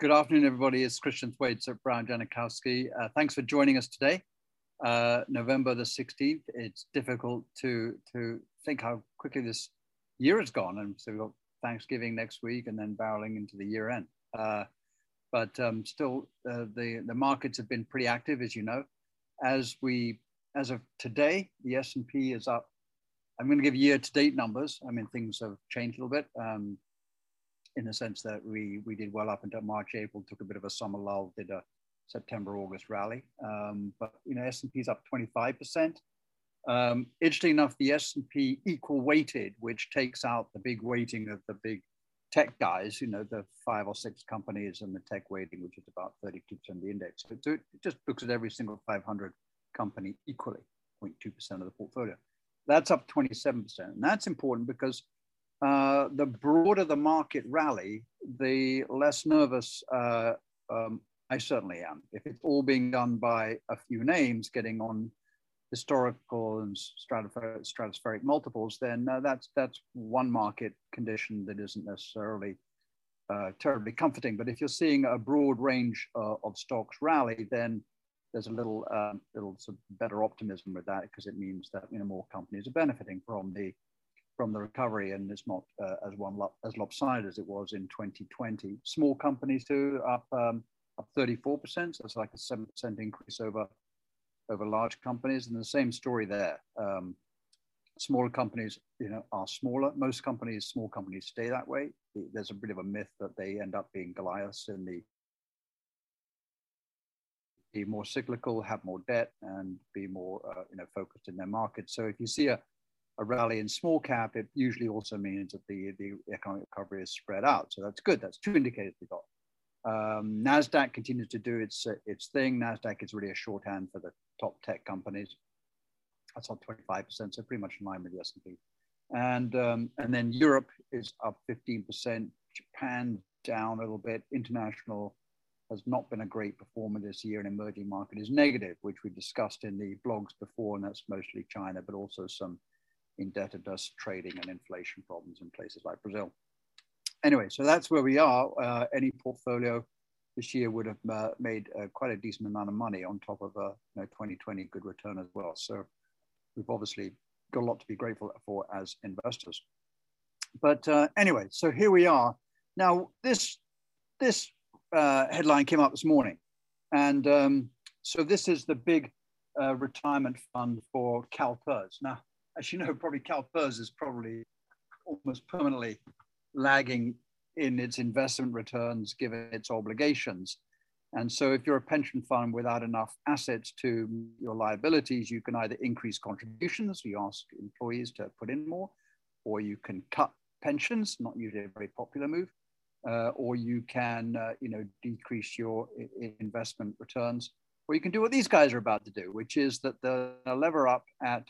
Good afternoon, everybody. It's Christian Thwaites at Brouwer Janachowski. Uh, thanks for joining us today. Uh, November the 16th. It's difficult to, to think how quickly this year has gone. And so we've got Thanksgiving next week and then barreling into the year end. Uh, but um, still, uh, the, the markets have been pretty active, as you know. As we, as of today, the S&P is up. I'm going to give year-to-date numbers. I mean, things have changed a little bit. Um, in the sense that we we did well up until March, April, took a bit of a summer lull, did a September, August rally. Um, but you know, S&P is up 25%. Um, interesting enough, the S&P equal weighted, which takes out the big weighting of the big tech guys, you know, the five or six companies and the tech weighting, which is about 32% of the index. So it just looks at every single 500 company equally, 0.2% of the portfolio. That's up 27%. And that's important because uh, the broader the market rally, the less nervous uh, um, I certainly am. If it's all being done by a few names getting on historical and stratospheric, stratospheric multiples, then uh, that's that's one market condition that isn't necessarily uh, terribly comforting. But if you're seeing a broad range uh, of stocks rally, then there's a little um, little sort of better optimism with that because it means that you know more companies are benefiting from the from the recovery and it's not uh, as one as lopsided as it was in 2020. Small companies too up um, up 34%, so it's like a 7% increase over over large companies, and the same story there. Um, smaller companies, you know, are smaller. Most companies, small companies, stay that way. There's a bit of a myth that they end up being Goliaths in the be more cyclical, have more debt, and be more, uh, you know, focused in their market. So if you see a a rally in small cap, it usually also means that the, the economic recovery is spread out. So that's good. That's two indicators we got. Um, Nasdaq continues to do its its thing. Nasdaq is really a shorthand for the top tech companies. That's up 25%, so pretty much in line with the S&P. And um, and then Europe is up 15%. Japan down a little bit. International has not been a great performer this year. An emerging market is negative, which we discussed in the blogs before, and that's mostly China, but also some indebtedness, trading, and inflation problems in places like Brazil. Anyway, so that's where we are. Uh, any portfolio this year would have uh, made uh, quite a decent amount of money on top of a you know, 2020 good return as well. So we've obviously got a lot to be grateful for as investors. But uh, anyway, so here we are. Now, this, this uh, headline came up this morning. And um, so this is the big uh, retirement fund for CalPERS. Now, as you know, probably CalPERS is probably almost permanently lagging in its investment returns given its obligations. And so if you're a pension fund without enough assets to your liabilities, you can either increase contributions, you ask employees to put in more, or you can cut pensions, not usually a very popular move, uh, or you can uh, you know, decrease your investment returns, or you can do what these guys are about to do, which is that they'll lever up at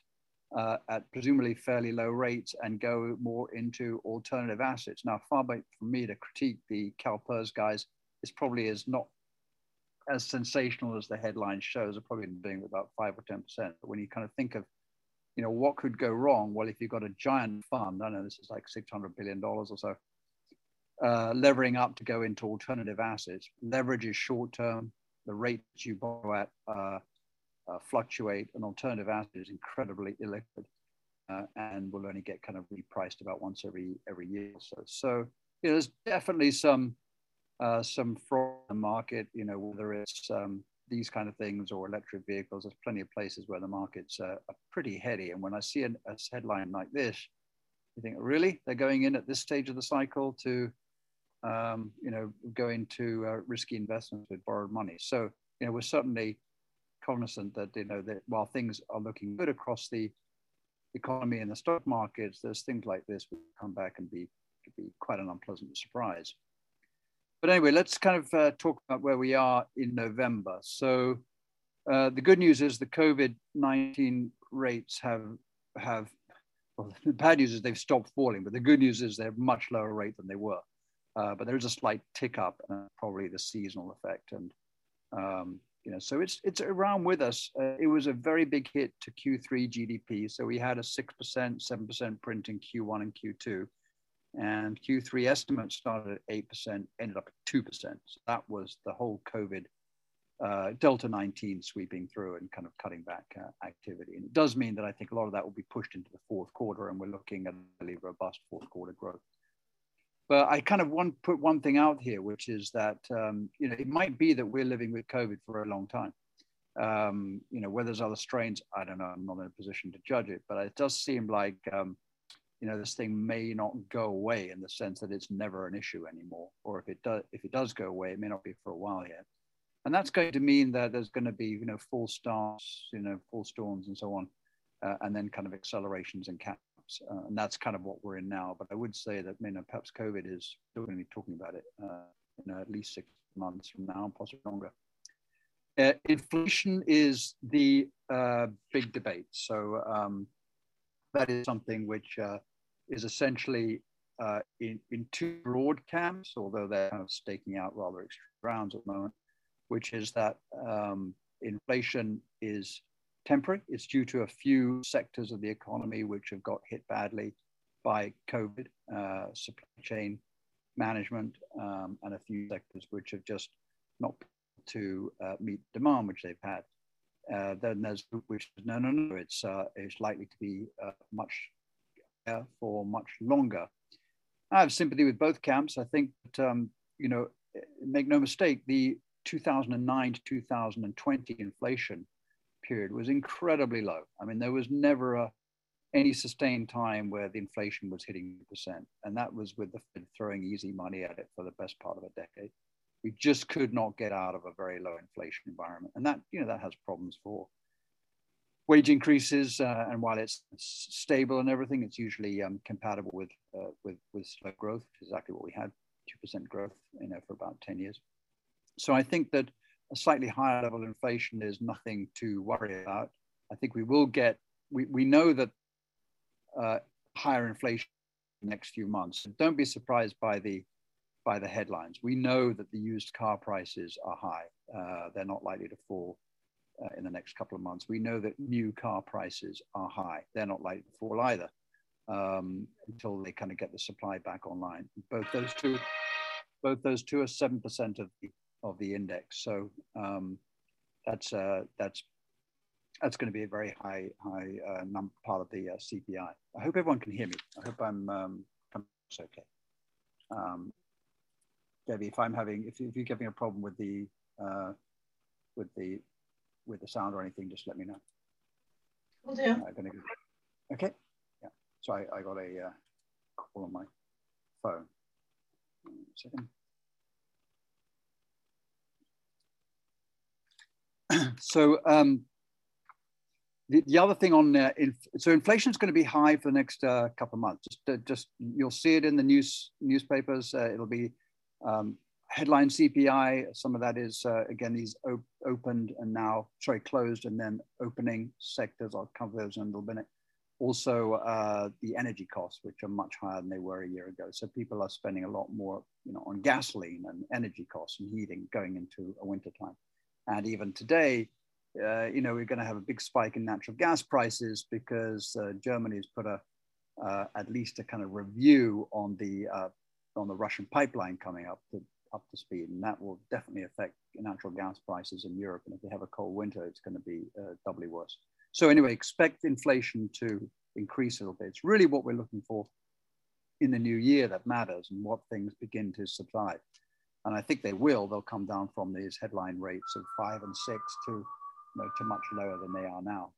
uh, at presumably fairly low rates and go more into alternative assets. Now, far be from me to critique the CalPERS guys, this probably is not as sensational as the headline shows. Are probably doing about five or ten percent. But when you kind of think of, you know, what could go wrong? Well, if you've got a giant fund, I know this is like six hundred billion dollars or so, uh, levering up to go into alternative assets. Leverage is short term. The rates you borrow at uh, uh, fluctuate. An alternative asset is incredibly illiquid uh, and will only get kind of repriced about once every every year. or So, so you know, there's definitely some uh, some fraud in the market. You know, whether it's um, these kind of things or electric vehicles, there's plenty of places where the markets are pretty heady. And when I see a headline like this, you think, really, they're going in at this stage of the cycle to, um, you know, go into uh, risky investments with borrowed money. So, you know, we're certainly cognizant that you know that while things are looking good across the economy and the stock markets, there's things like this will come back and be be quite an unpleasant surprise. But anyway, let's kind of uh, talk about where we are in November. So uh, the good news is the COVID nineteen rates have have well, the bad news is they've stopped falling, but the good news is they're much lower rate than they were. Uh, but there is a slight tick up, probably the seasonal effect, and um, you know, so it's it's around with us. Uh, it was a very big hit to Q3 GDP. So we had a six percent, seven percent print in Q1 and Q2. And Q3 estimates started at 8%, ended up at 2%. So that was the whole COVID uh, Delta 19 sweeping through and kind of cutting back uh, activity. And it does mean that I think a lot of that will be pushed into the fourth quarter, and we're looking at a really robust fourth quarter growth. But I kind of want put one thing out here, which is that um, you know it might be that we're living with COVID for a long time. Um, you know, whether there's other strains, I don't know. I'm not in a position to judge it, but it does seem like um, you know this thing may not go away in the sense that it's never an issue anymore, or if it does, if it does go away, it may not be for a while yet and that's going to mean that there's going to be you know full starts you know full storms and so on uh, and then kind of accelerations and uh, and that's kind of what we're in now. But i would say that you know perhaps covid is still going to be talking about it uh, at least six months from now possibly longer. Uh, inflation is the uh, big debate. So um, that is something which uh, is essentially in, in two broad camps although they're kind of staking out rather extreme grounds at the moment which is that um, inflation is temporary. It's due to a few sectors of the economy which have got hit badly by COVID, uh, supply chain management, um, and a few sectors which have just not been able to uh, meet demand which they've had. Uh, then there's which no, no, no, it's uh, it's likely to be uh, much for much longer. I have sympathy with both camps. I think that, um, you know, make no mistake, the 2009 to 2020 inflation period was incredibly low. I mean, there was never a, any sustained time where the inflation was hitting percent, and that was with the Fed throwing easy money at it for the best part of a decade. We just could not get out of a very low inflation environment, and that you know that has problems for wage increases. Uh, and while it's stable and everything, it's usually um, compatible with uh, with with slow growth, which is exactly what we had, two percent growth, you know, for about ten years. So I think that a slightly higher level of inflation is nothing to worry about. I think we will get, we, we know that uh, higher inflation in the next few months. And don't be surprised by the, by the headlines. We know that the used car prices are high. Uh, they're not likely to fall uh, in the next couple of months. We know that new car prices are high. They're not likely to fall either um, until they kind of get the supply back online. Both those two, both those two are 7% of the of the index. So um, that's uh, that's that's going to be a very high high uh, number part of the uh, CPI. I hope everyone can hear me. I hope I'm um, okay. Um, Debbie, if I'm having if, if you're having a problem with the uh, with the with the sound or anything, just let me know. Will do. okay. Yeah. So I, I got a uh, call on my phone. Second. so um, the, the other thing on uh, inf so inflation is going to be high for the next uh, couple of months. Just, uh, just you'll see it in the news newspapers. Uh, it'll be um, headline CPI. Some of that is uh, again these op opened and now sorry closed and then opening sectors. I'll cover those in a little minute. Also, uh, the energy costs, which are much higher than they were a year ago. So people are spending a lot more, you know, on gasoline and energy costs and heating going into a winter time. And even today, uh, you know, we're going to have a big spike in natural gas prices because uh, Germany has put a uh, at least a kind of review on the uh, on the Russian pipeline coming up to up to speed, and that will definitely affect natural gas prices in Europe. And if they have a cold winter, it's going to be uh, doubly worse. So anyway, expect inflation to increase a little bit. It's really what we're looking for in the new year that matters, and what things begin to subside and I think they will, they'll come down from these headline rates of five and six to, you know, to much lower than they are now.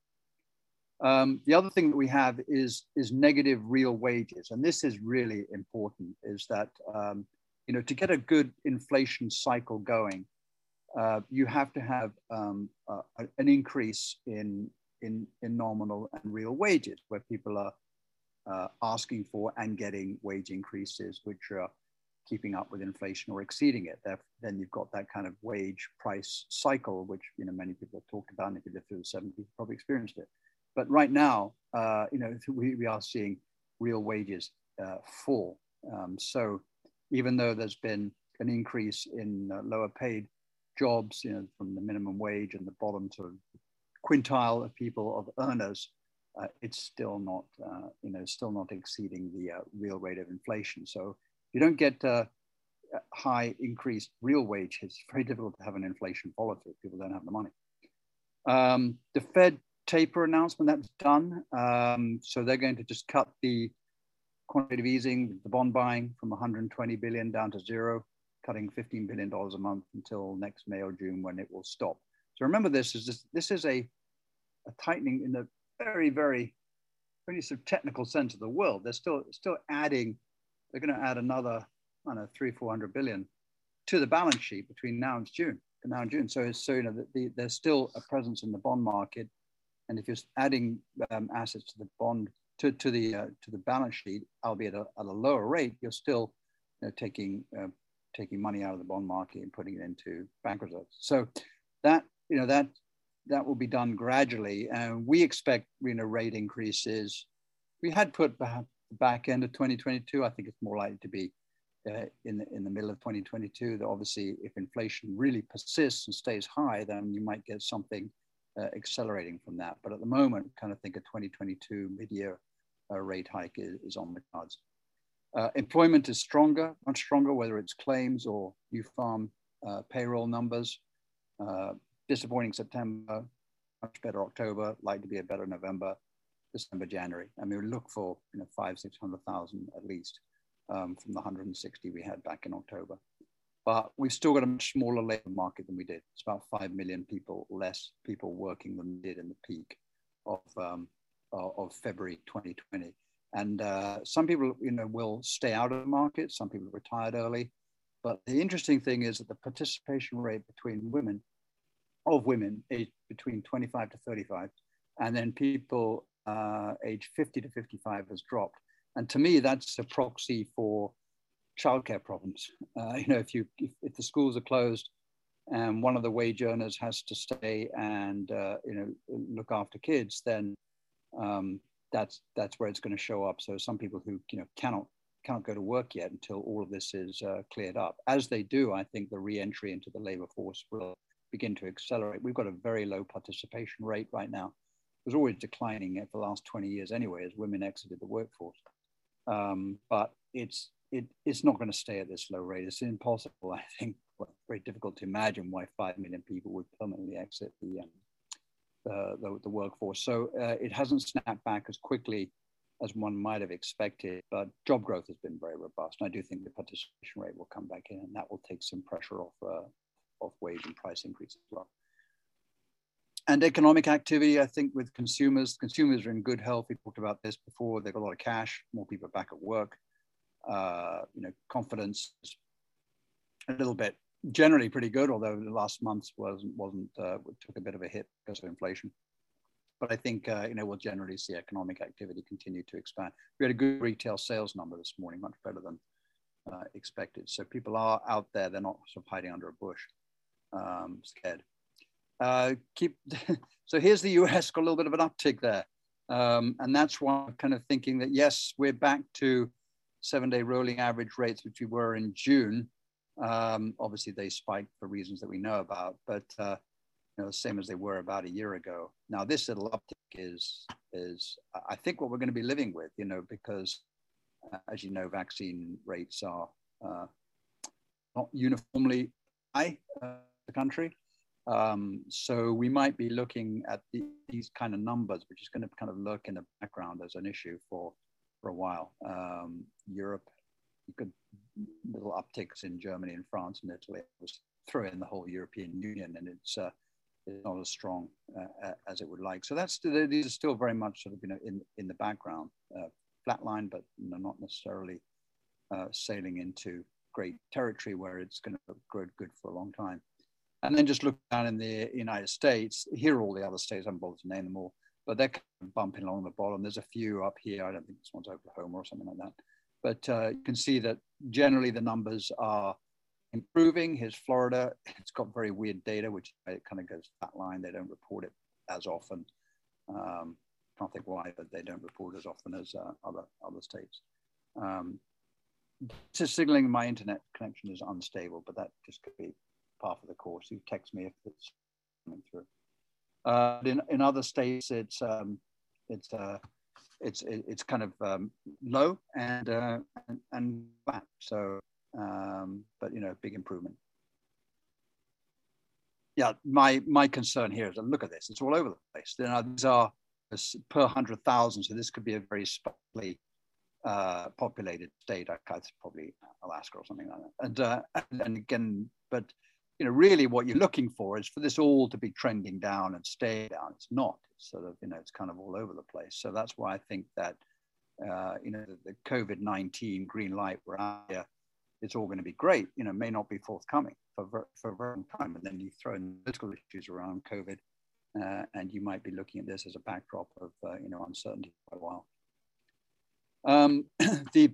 Um, the other thing that we have is, is negative real wages. And this is really important is that, um, you know, to get a good inflation cycle going, uh, you have to have um, uh, an increase in, in, in nominal and real wages where people are uh, asking for and getting wage increases, which are keeping up with inflation or exceeding it. Then you've got that kind of wage price cycle, which you know many people have talked about, and if you live through the 70s, you probably experienced it. But right now, uh, you know, we, we are seeing real wages uh, fall. Um, so even though there's been an increase in uh, lower paid jobs, you know, from the minimum wage and the bottom sort of quintile of people of earners, uh, it's still not, uh, you know, still not exceeding the uh, real rate of inflation. So you don't get uh, high increased real wage. It's very difficult to have an inflation follow through. People don't have the money. Um, the Fed taper announcement that's done. Um, so they're going to just cut the quantitative easing, the bond buying from 120 billion down to zero, cutting 15 billion dollars a month until next May or June when it will stop. So remember, this is this, this is a, a tightening in the very, very, very sort of technical sense of the world. They're still still adding. They're going to add another, I don't know, three, four hundred billion to the balance sheet between now and June. Now and June. So, so you know, the, the, there's still a presence in the bond market, and if you're adding um, assets to the bond to, to the uh, to the balance sheet, albeit at a, at a lower rate, you're still you know, taking uh, taking money out of the bond market and putting it into bank reserves. So that you know that that will be done gradually. And we expect you know, rate increases. We had put back, end of 2022. I think it's more likely to be uh, in, the, in the middle of 2022. That obviously, if inflation really persists and stays high, then you might get something uh, accelerating from that. But at the moment, kind of think a 2022 mid-year uh, rate hike is, is, on the cards. Uh, employment is stronger, much stronger, whether it's claims or new farm uh, payroll numbers. Uh, disappointing September, much better October, like to be a better November, December, January. I mean, we look for you know five, six hundred thousand at least um, from the 160 we had back in October. But we've still got a much smaller labor market than we did. It's about five million people less people working than did in the peak of um, of February 2020. And uh, some people, you know, will stay out of the market. Some people retired early. But the interesting thing is that the participation rate between women of women aged between 25 to 35, and then people uh, aged 50 to 55 has dropped. And to me, that's a proxy for childcare problems. Uh, you know, if you if, if, the schools are closed, and one of the wage earners has to stay and uh, you know look after kids, then um, that's that's where it's going to show up. So some people who you know cannot cannot go to work yet until all of this is uh, cleared up. As they do, I think the re-entry into the labor force will begin to accelerate. We've got a very low participation rate right now. Was always declining for the last 20 years anyway as women exited the workforce. Um, but it's, it, it's not going to stay at this low rate. It's impossible, I think, very difficult to imagine why 5 million people would permanently exit the, um, the, the, the, workforce. So uh, it hasn't snapped back as quickly as one might have expected, but job growth has been very robust. And I do think the participation rate will come back in and that will take some pressure off uh, of wage and price increases as well. And economic activity, I think with consumers, consumers are in good health. We talked about this before. They've got a lot of cash, more people are back at work. Uh, you know, confidence is a little bit generally pretty good, although the last month wasn't, wasn't uh, took a bit of a hit because of inflation. But I think, uh, you know, we'll generally see economic activity continue to expand. We had a good retail sales number this morning, much better than uh, expected. So people are out there, they're not sort of hiding under a bush um, scared. Uh, keep so here's the US got a little bit of an uptick there, um, and that's why I'm kind of thinking that yes, we're back to seven-day rolling average rates which we were in June. Um, obviously, they spiked for reasons that we know about, but uh, you know, the same as they were about a year ago. Now, this little uptick is is I think what we're going to be living with, you know, because uh, as you know, vaccine rates are uh, not uniformly high. Uh, the country. Um, so we might be looking at the, these kind of numbers, which is going to kind of lurk in the background as an issue for, for a while. Um, Europe, you could little upticks in Germany and France and Italy. Was throw in the whole European Union, and it's uh, it's not as strong uh, as it would like. So that's these are still very much sort of you know in in the background, uh, flatline, but you know, not necessarily uh, sailing into great territory where it's going to grow good for a long time. And then just look down in the United States, here are all the other states, I'm bothered to name them all, but they're kind of bumping along the bottom. There's a few up here. I don't think this one's Oklahoma or something like that. But uh, you can see that generally the numbers are improving. Here's Florida. It's got very weird data, which it kind of goes flat line. They don't report it as often. Um, can't think why, but they don't report as often as uh, other other states. Um, just signaling my internet connection is unstable, but that just could be part of the course. You text me if it's coming through. Uh, in, in other states, it's um, It's uh, it's it's kind of um, low and, uh, and and flat. So, um, but you know, big improvement. Yeah, my my concern here is look at this; it's all over the place. You know, these are per hundred thousand, so this could be a very sparsely uh, populated state. It's probably Alaska or something like that. And uh, and again, but you know, really what you're looking for is for this all to be trending down and stay down. It's not. It's sort of, you know, it's kind of all over the place. So that's why I think that, uh, you know, the, the COVID-19 green light we're out here, it's all going to be great, you know, may not be forthcoming for, for a very long time. And then you throw in political issues around COVID, uh, and you might be looking at this as a backdrop of, uh, you know, uncertainty for a while. Um, the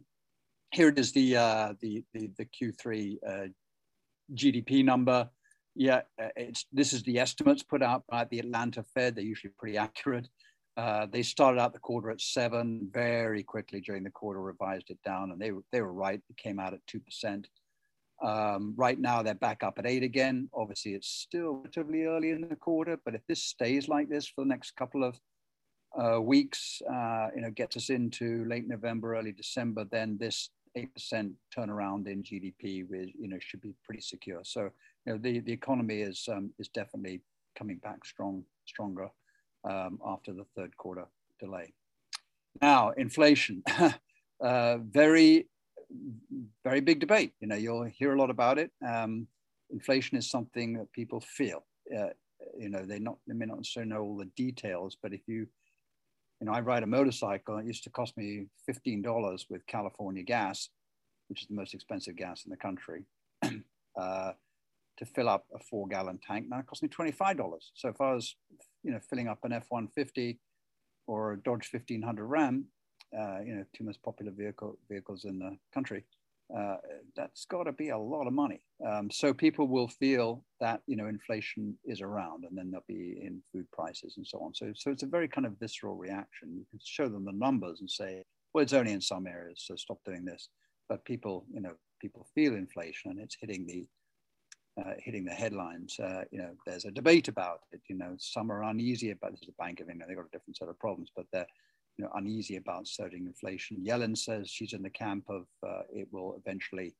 here it is the uh, the, the, the Q3 uh, GDP number. Yeah, uh, it's this is the estimates put out by the Atlanta Fed. They're usually pretty accurate. Uh, they started out the quarter at seven, very quickly during the quarter revised it down, and they they were right. It came out at two percent. Um, right now they're back up at eight again. Obviously, it's still relatively early in the quarter, but if this stays like this for the next couple of uh, weeks, uh, you know, gets us into late November, early December, then this 8% turnaround in GDP which you know, should be pretty secure. So, you know, the, the economy is, um, is definitely coming back strong, stronger um, after the third quarter delay. Now, inflation, uh, very, very big debate. You know, you'll hear a lot about it. Um, inflation is something that people feel. Uh, you know, they not they may not necessarily know all the details, but if you you know, I ride a motorcycle. It used to cost me $15 with California gas, which is the most expensive gas in the country, uh, to fill up a four gallon tank. Now it cost me $25. So if I was, you know, filling up an F-150 or a Dodge 1500 Ram, uh, you know, two most popular vehicle, vehicles in the country, uh, that's got to be a lot of money. Um, so people will feel that you know inflation is around, and then they'll be in food prices and so on. So so it's a very kind of visceral reaction. You can show them the numbers and say, well, it's only in some areas, so stop doing this. But people, you know, people feel inflation, and it's hitting the uh, hitting the headlines. Uh, you know, there's a debate about it. You know, some are uneasy about this. Is the Bank of England; they've got a different set of problems, but they're you know, uneasy about surging inflation. Yellen says she's in the camp of uh, it will eventually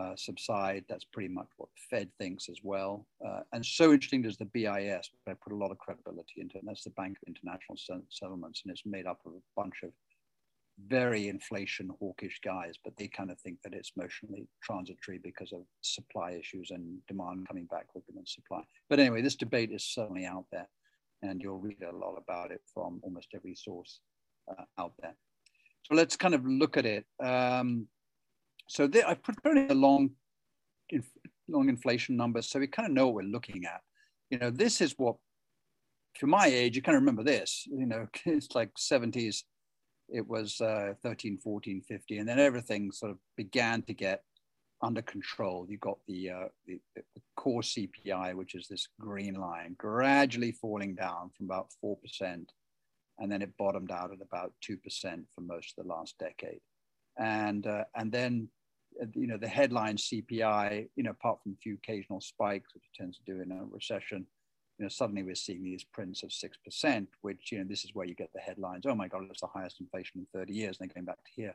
uh, subside. That's pretty much what the Fed thinks as well. Uh, and so interesting is the BIS, I put a lot of credibility into, and that's the Bank of International Settlements, and it's made up of a bunch of very inflation hawkish guys, but they kind of think that it's emotionally transitory because of supply issues and demand coming back quicker than supply. But anyway, this debate is certainly out there, and you'll read a lot about it from almost every source uh, out there. So let's kind of look at it. Um, so there, I've put in a long, inf long inflation numbers, so we kind of know what we're looking at. You know, this is what, for my age, you kind of remember this. You know, it's like 70s. It was uh, 13, 14, 50, and then everything sort of began to get under control. You got the, uh, the, the, core CPI, which is this green line, gradually falling down from about 4% and then it bottomed out at about 2% for most of the last decade. And, uh, and then, you know, the headline CPI, you know, apart from a few occasional spikes, which it tends to do in a recession, you know, suddenly we're seeing these prints of 6%, which, you know, this is where you get the headlines, oh my God, it's the highest inflation in 30 years, and they're going back to here.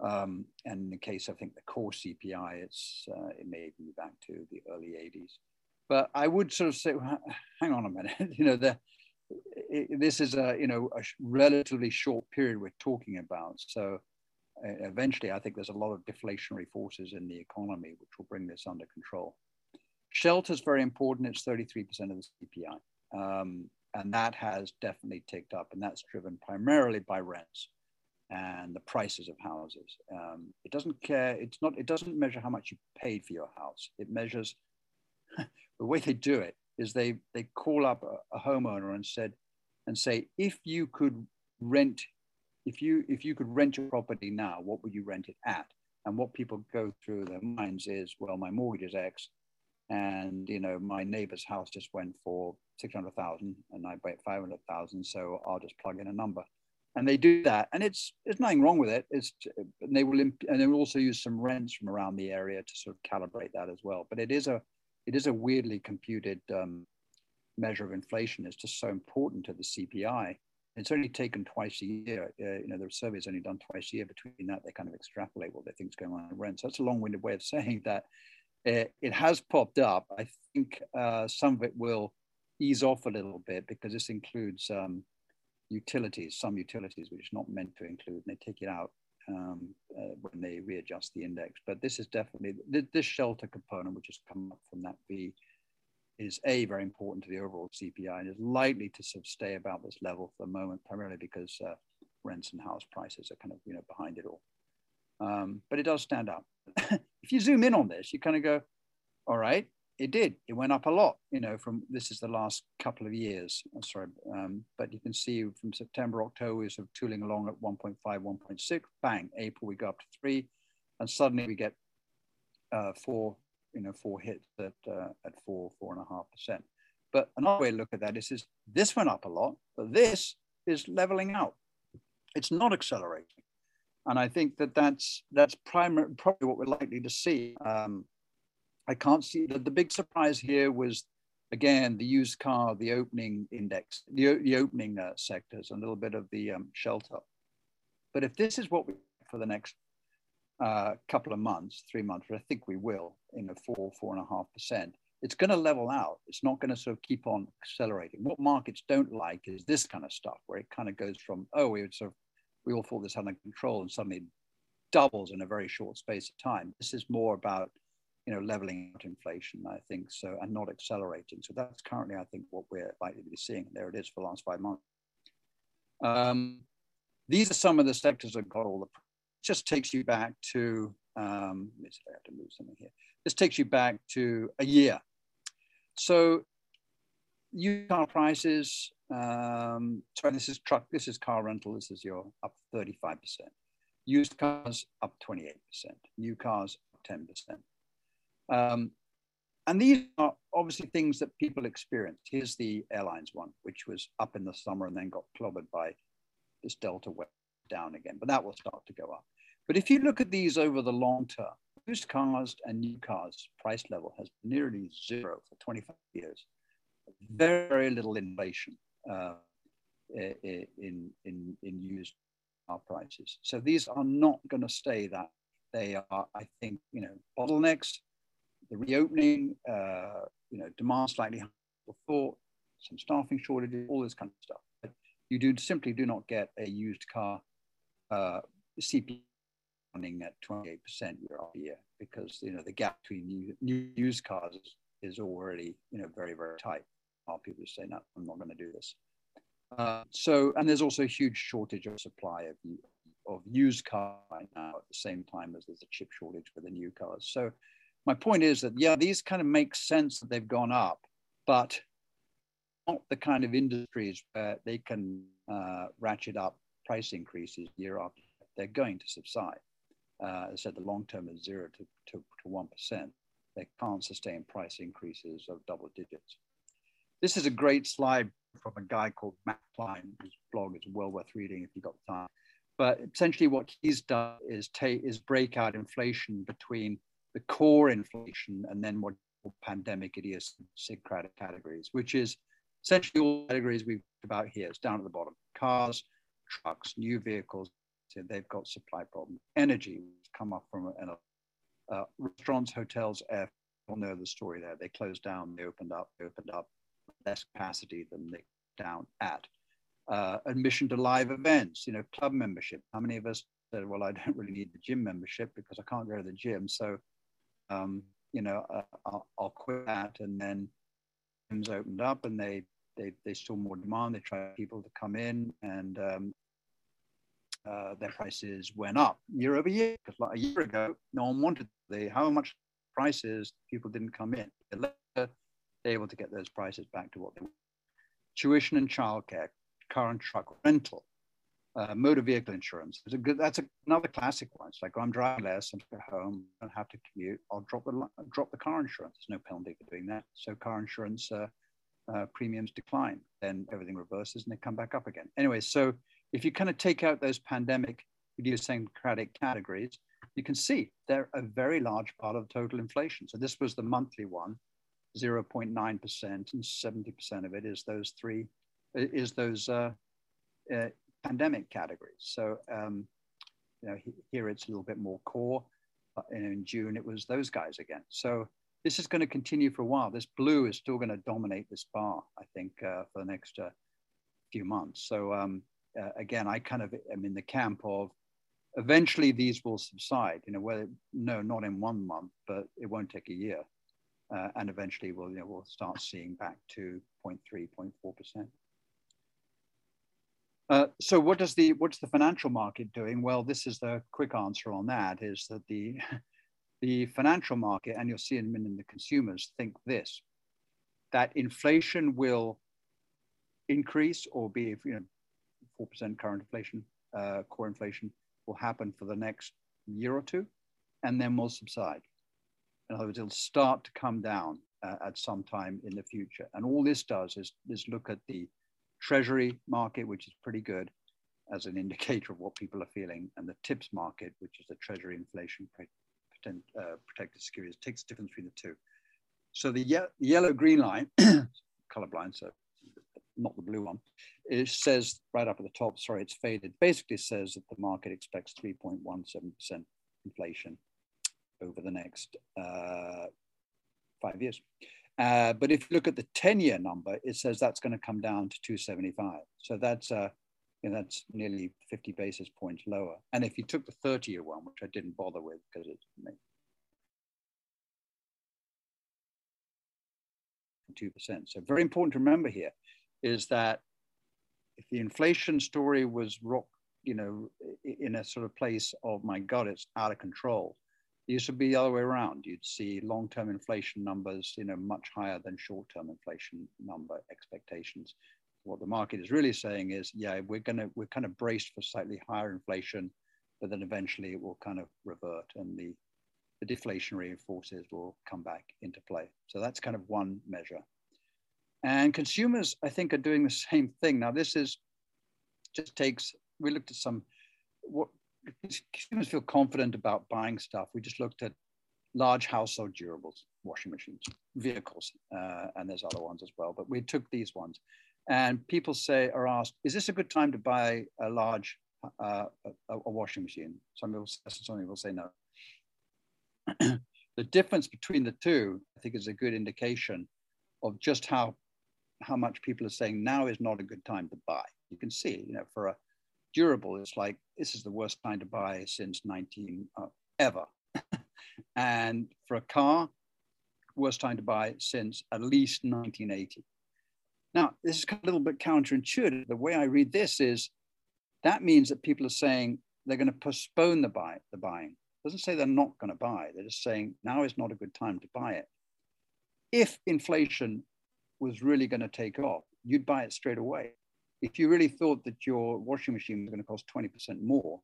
Um, and in the case, I think the core CPI, it's, uh, it may be back to the early 80s. But I would sort of say, well, hang on a minute, you know, the, this is a you know a relatively short period we're talking about. So eventually, I think there's a lot of deflationary forces in the economy which will bring this under control. Shelter is very important. It's 33% of the CPI, um, and that has definitely ticked up, and that's driven primarily by rents and the prices of houses. Um, it doesn't care. It's not. It doesn't measure how much you paid for your house. It measures the way they do it is they they call up a, a homeowner and said and say if you could rent if you if you could rent your property now what would you rent it at? And what people go through their minds is well my mortgage is x and you know my neighbor's house just went for 600000 and i paid 500000 so i'll just plug in a number. And they do that and it's there's nothing wrong with it. It's and they will and they will also use some rents from around the area to sort of calibrate that as well. But it is a it is a weirdly computed um, measure of inflation. is just so important to the CPI. It's only taken twice a year. Uh, you know, the survey is only done twice a year. Between that, they kind of extrapolate what they think is going on in rent. So that's a long-winded way of saying that uh, it has popped up. I think uh, some of it will ease off a little bit because this includes um, utilities, some utilities, which is not meant to include, and they take it out um, uh, when they readjust the index. But this is definitely this shelter component, which has come up from that V, is a very important to the overall CPI and is likely to sort of stay about this level for the moment, primarily because uh, rents and house prices are kind of you know behind it all. Um, but it does stand out. if you zoom in on this, you kind of go, all right, it did. It went up a lot, you know, from this is the last couple of years. I'm sorry, um, but you can see from September, October, we're sort of tooling along at 1.5, 1.6. Bang, April, we go up to three. And suddenly we get uh, four, you know, four hits at, uh, at four, four and a half percent. But another way to look at that is, is this went up a lot, but this is leveling out. It's not accelerating. And I think that that's, that's primary, probably what we're likely to see. Um, I can't see that the big surprise here was again the used car, the opening index, the, the opening uh, sectors, a little bit of the um, shelter. But if this is what we for the next uh, couple of months, three months, but I think we will, in a four, four and a half percent, it's going to level out. It's not going to sort of keep on accelerating. What markets don't like is this kind of stuff, where it kind of goes from, oh, we would sort of, we all thought this under control, and suddenly doubles in a very short space of time. This is more about you know, leveling out inflation, I think, so, and not accelerating. So that's currently, I think, what we're likely to be seeing. There it is for the last five months. Um, these are some of the sectors that got all the, just takes you back to, um, I have to move something here. This takes you back to a year. So used car prices, um, sorry, this is truck, this is car rental, this is your up 35%. Used cars up 28%, new cars up 10%. Um, and these are obviously things that people experience. Here's the airlines one, which was up in the summer and then got clobbered by this Delta wave down again, but that will start to go up. But if you look at these over the long term, used cars and new cars price level has nearly zero for 25 years. Very, very little inflation uh, in, in, in used car prices. So these are not going to stay that. They are, I think, you know, bottlenecks the reopening, uh, you know, demand slightly higher thought, some staffing shortages, all this kind of stuff. But you do simply do not get a used car uh, CP running at 28% year on year because you know the gap between new, new used cars is, is, already you know very very tight. Are people say no, I'm not going to do this. Uh, so and there's also a huge shortage of supply of of used cars right now at the same time as there's a chip shortage for the new cars. So my point is that yeah, these kind of make sense that they've gone up, but not the kind of industries where they can uh, ratchet up price increases year after. They're going to subside. Uh, I said the long term is zero to, to, to 1%. They can't sustain price increases of double digits. This is a great slide from a guy called Matt Klein, whose blog is well worth reading if you've got time. But essentially, what he's done is take is break out inflation between the core inflation and then what pandemic idiosyncratic categories, which is essentially all categories we've talked about here. It's down at the bottom. Cars, trucks, new vehicles, so they've got supply problems. Energy has come up from uh, restaurants, hotels, air, all know the story there. They closed down, they opened up, they opened up less capacity than they down at. Uh, admission to live events, you know, club membership. How many of us said, well, I don't really need the gym membership because I can't go to the gym. So um, you know, uh, I'll, I'll, quit that. And then things opened up and they, they, they saw more demand. They tried people to come in and um, uh, their prices went up year over year. Because like a year ago, no one wanted the, how much prices people didn't come in. They're able to get those prices back to what they were. Tuition and childcare, car and truck rental uh, motor vehicle insurance. A good, that's a, another classic one. It's like I'm driving less, I'm at home, I don't have to commute. I'll drop the drop the car insurance. There's no penalty for doing that. So car insurance uh, uh, premiums decline, then everything reverses and they come back up again. Anyway, so if you kind of take out those pandemic idiosyncratic categories, you can see they're a very large part of total inflation. So this was the monthly one, 0.9%, and 70% of it is those three, is those uh, uh, pandemic categories. So, um, you know, here it's a little bit more core. Uh, in June, it was those guys again. So this is going to continue for a while. This blue is still going to dominate this bar, I think, uh, for the next uh, few months. So um, uh, again, I kind of am in the camp of eventually these will subside. You know, whether no, not in one month, but it won't take a year, uh, and eventually we'll you know we'll start seeing back to 0.3, 0.4 percent. Uh, so what does the what's the financial market doing? Well, this is the quick answer on that: is that the the financial market, and you'll see in the consumers think this, that inflation will increase or be, you know, 4% current inflation, uh, core inflation will happen for the next year or two, and then will subside. In other words, it'll start to come down uh, at some time in the future. And all this does is, is look at the treasury market, which is pretty good as an indicator of what people are feeling, and the TIPS market, which is the treasury inflation pretend, uh, protected securities, takes the difference between the two. So the ye yellow green line, colorblind, so not the blue one, it says right up at the top, sorry, it's faded, basically says that the market expects 3.17% inflation over the next uh, five years. Uh, but if you look at the 10 year number, it says that's going to come down to 275. So that's uh, you know, that's nearly 50 basis points lower. And if you took the 30 year one, which I didn't bother with because it's two percent. So very important to remember here is that if the inflation story was rock, you know, in a sort of place of my God, it's out of control. It used to be the other way around. You'd see long-term inflation numbers, you know, much higher than short-term inflation number expectations what the market is really saying is, yeah, we're gonna we're kind of braced for slightly higher inflation, but then eventually it will kind of revert and the the deflationary forces will come back into play. So that's kind of one measure. And consumers, I think, are doing the same thing. Now, this is just takes, we looked at some, what consumers feel confident about buying stuff. We just looked at large household durables, washing machines, vehicles, uh, and there's other ones as well, but we took these ones. And people say, are asked, is this a good time to buy a large uh, a, a, washing machine? Some people, some people say no. the difference between the two, I think, is a good indication of just how how much people are saying now is not a good time to buy. You can see, you know, for a durable, it's like this is the worst time to buy since 19 uh, ever. and for a car, worst time to buy since at least 1980. Now, this is a little bit counterintuitive. The way I read this is that means that people are saying they're going to postpone the buy the buying. It doesn't say they're not going to buy. They're just saying now is not a good time to buy it. If inflation was really going to take off, you'd buy it straight away. If you really thought that your washing machine was going to cost 20% more,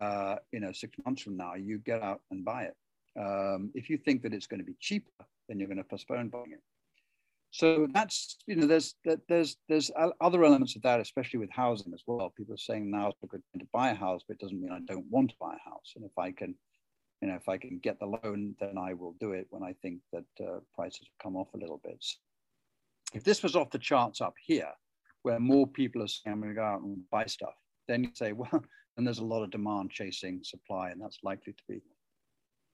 uh, you know, six months from now, you get out and buy it. Um, if you think that it's going to be cheaper, then you're going to postpone buying it. So that's you know there's there's there's other elements of that, especially with housing as well. People are saying now it's a good time to buy a house, but it doesn't mean I don't want to buy a house. And if I can, you know, if I can get the loan, then I will do it when I think that uh, prices have come off a little bit. If this was off the charts up here, where more people are saying I'm going to go out and buy stuff, then you say, well, then there's a lot of demand chasing supply, and that's likely to be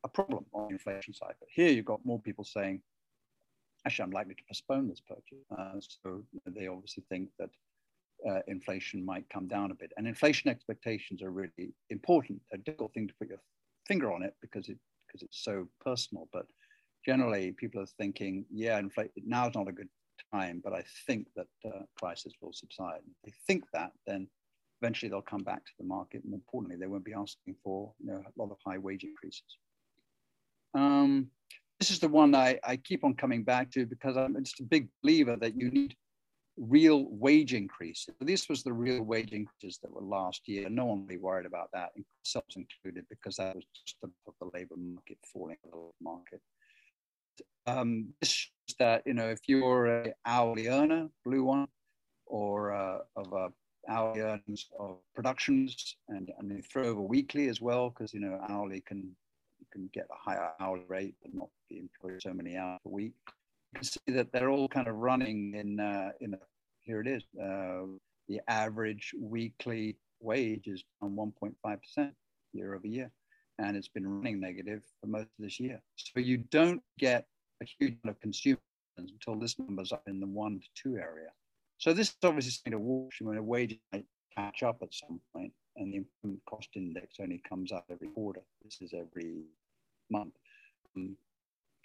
a problem on the inflation side. But here you've got more people saying actually, I'm likely to postpone this purchase. Uh, so they obviously think that uh, inflation might come down a bit. And inflation expectations are really important. A difficult thing to put your finger on it because it because it's so personal. But generally, people are thinking, yeah, infl- now is not a good time, but I think that uh, prices will subside. If they think that, then eventually they'll come back to the market. More importantly, they won't be asking for you know, a lot of high wage increases. Um, this is the one I, I keep on coming back to because I'm just a big believer that you need real wage increases. This was the real wage increases that were last year. No one really worried about that, themselves included, because that was just the, the labor market falling the market. Um, this shows that you know if you're a hourly earner, blue one, or uh, of a hourly earnings of productions, and and you throw over weekly as well, because you know hourly can can get a higher hourly rate but not be employed so many hours a week. You can see that they're all kind of running in, uh, in a, here it is, uh, the average weekly wage is down 1.5% year over year. And it's been running negative for most of this year. So you don't get a huge amount of consumers until this number's up in the one to two area. So this is obviously something to watch when a wage might catch up at some point, and the employment cost index only comes out every quarter. This is every month. Um,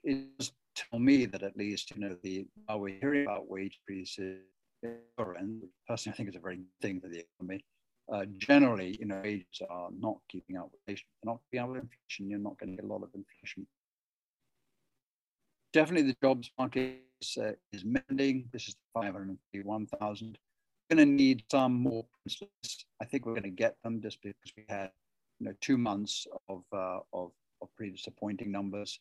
it does tell me that at least you know the are we hearing about wage increases, and personally I think it's a very good thing for the economy. Uh, generally, you know, wages are not keeping up with inflation. Not keeping up with inflation. You're not going to get a lot of inflation definitely the jobs market is, uh, is mending. This is 551,000. Going to need some more. I think we're going to get them just because we had, you know, two months of uh, of, of pretty disappointing numbers,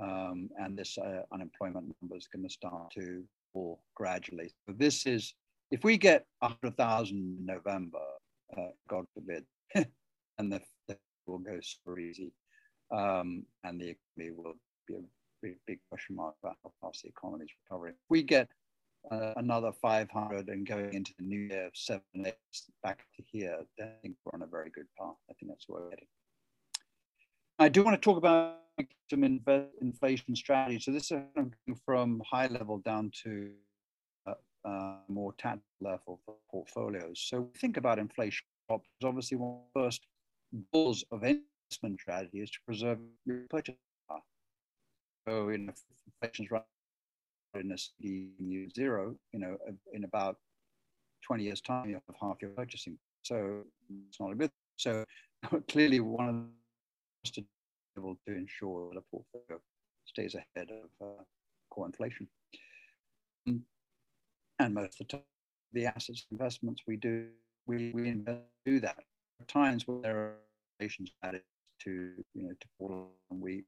um, and this uh, unemployment number is going to start to fall gradually. So this is if we get 100,000 in November, uh, God forbid, and the, the will go super easy, um, and the economy will be big, big question mark about how fast the economy is recovering. If we get uh, another 500 and going into the new year, seven, eight, back to here, I think we're on a very good path. I think that's where we're heading. I do want to talk about some inflation strategy. So this is from high level down to uh, uh, more tactical level for portfolios. So think about inflation. Obviously, one of the first goals of investment strategy is to preserve your purchase so in inflation's run in a CDU zero, you know, in about 20 years' time, you have half your purchasing. So it's not a good. So clearly, one of the be able to ensure that a portfolio stays ahead of uh, core inflation. And most of the time, the assets investments we do, we, we do that. At times when there are inflation added to, you know, to portfolio, we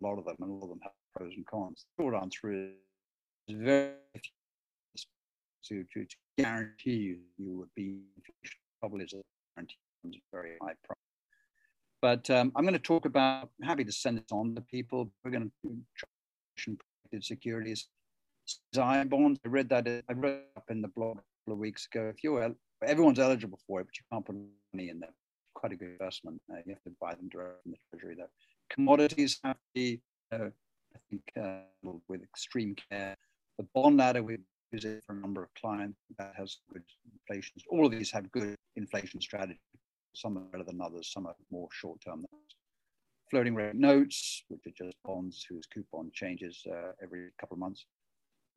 a lot of them, and all of them have pros and cons. The short answer is very to, to, to guarantee you you would be probably is a guarantee very high price. But um, I'm going to talk about. I'm happy to send this on to people. We're going to protected securities, Zion bonds. I read that. I read up in the blog a couple of weeks ago. If you're everyone's eligible for it, but you can't put money in there. Quite a good investment. Uh, you have to buy them direct from the treasury, though commodities have to be, I think, uh, with extreme care. The bond ladder, we use it for a number of clients that has good inflation. All of these have good inflation strategy. Some are better than others, some are more short term. Floating rate notes, which are just bonds whose coupon changes uh, every couple of months.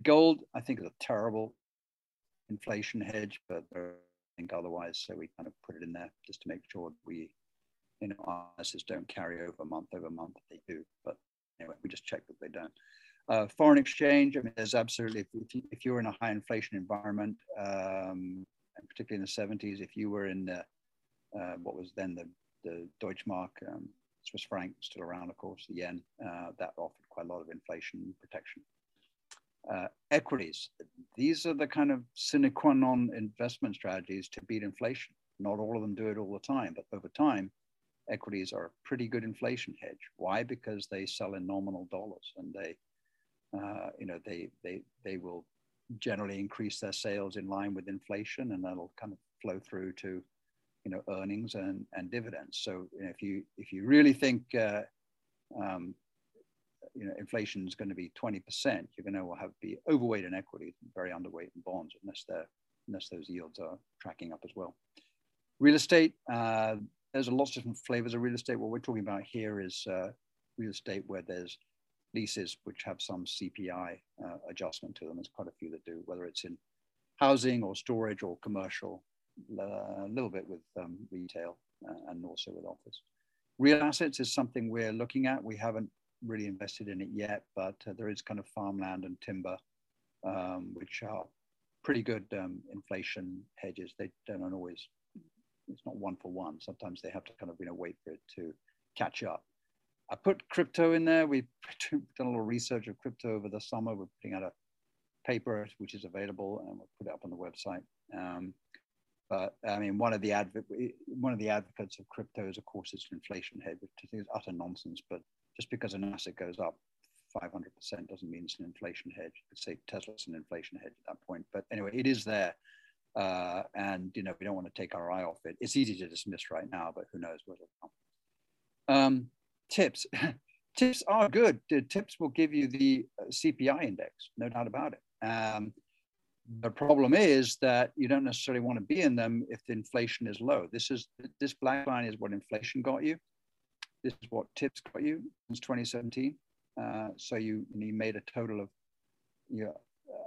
Gold, I think, is a terrible inflation hedge, but I think otherwise. So we kind of put it in there just to make sure we you know, ISIS don't carry over month over month. They do, but anyway, we just check that they don't. Uh, foreign exchange, I mean, there's absolutely, if, you, you're in a high inflation environment, um, and particularly in the 70s, if you were in the, uh, what was then the, the Deutschmark, um, Swiss franc, still around, of course, the yen, uh, that offered quite a lot of inflation protection. Uh, equities, these are the kind of sine qua non investment strategies to beat inflation. Not all of them do it all the time, but over time, equities are a pretty good inflation hedge. Why? Because they sell in nominal dollars, and they, uh, you know, they they they will generally increase their sales in line with inflation, and that'll kind of flow through to, you know, earnings and and dividends. So you know, if you if you really think, uh, um, you know, inflation is going to be 20%, you're going to have be overweight in equities, very underweight in bonds, unless they're unless those yields are tracking up as well. Real estate, uh, there's a lots of different flavors of real estate. What we're talking about here is uh, real estate where there's leases which have some CPI uh, adjustment to them. There's quite a few that do, whether it's in housing or storage or commercial, uh, a little bit with um, retail uh, and also with office. Real assets is something we're looking at. We haven't really invested in it yet, but uh, there is kind of farmland and timber, um, which are pretty good um, inflation hedges. They don't always it's not one for one. Sometimes they have to kind of you know wait for it to catch up. I put crypto in there. We've done a little research of crypto over the summer. We're putting out a paper which is available, and we'll put it up on the website. Um, but I mean, one of the adv- one of the advocates of crypto is, of course, it's an inflation hedge, which I think is utter nonsense. But just because an asset goes up 500% doesn't mean it's an inflation hedge. You could say Tesla's an inflation hedge at that point. But anyway, it is there. Uh, and you know we don't want to take our eye off it. It's easy to dismiss right now, but who knows what will come. Um, tips, tips are good. The tips will give you the uh, CPI index, no doubt about it. Um, the problem is that you don't necessarily want to be in them if the inflation is low. This is this black line is what inflation got you. This is what tips got you since 2017. Uh, so you, you made a total of your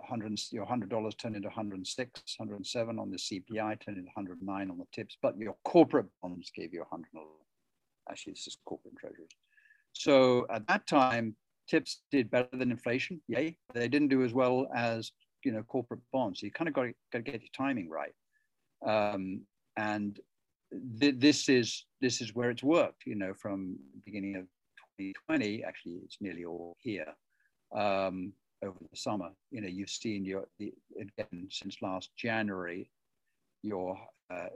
100 your hundred dollars turned into 106, 107 on the CPI, turned into 109 on the tips, but your corporate bonds gave you 100. Actually, this is corporate treasuries. So at that time, tips did better than inflation. Yay! They didn't do as well as you know corporate bonds. So you kind of got to, got to get your timing right. Um, and th- this is this is where it's worked. You know, from beginning of 2020, actually, it's nearly all here. Um, over the summer, you know, you've seen your again since last January, your uh,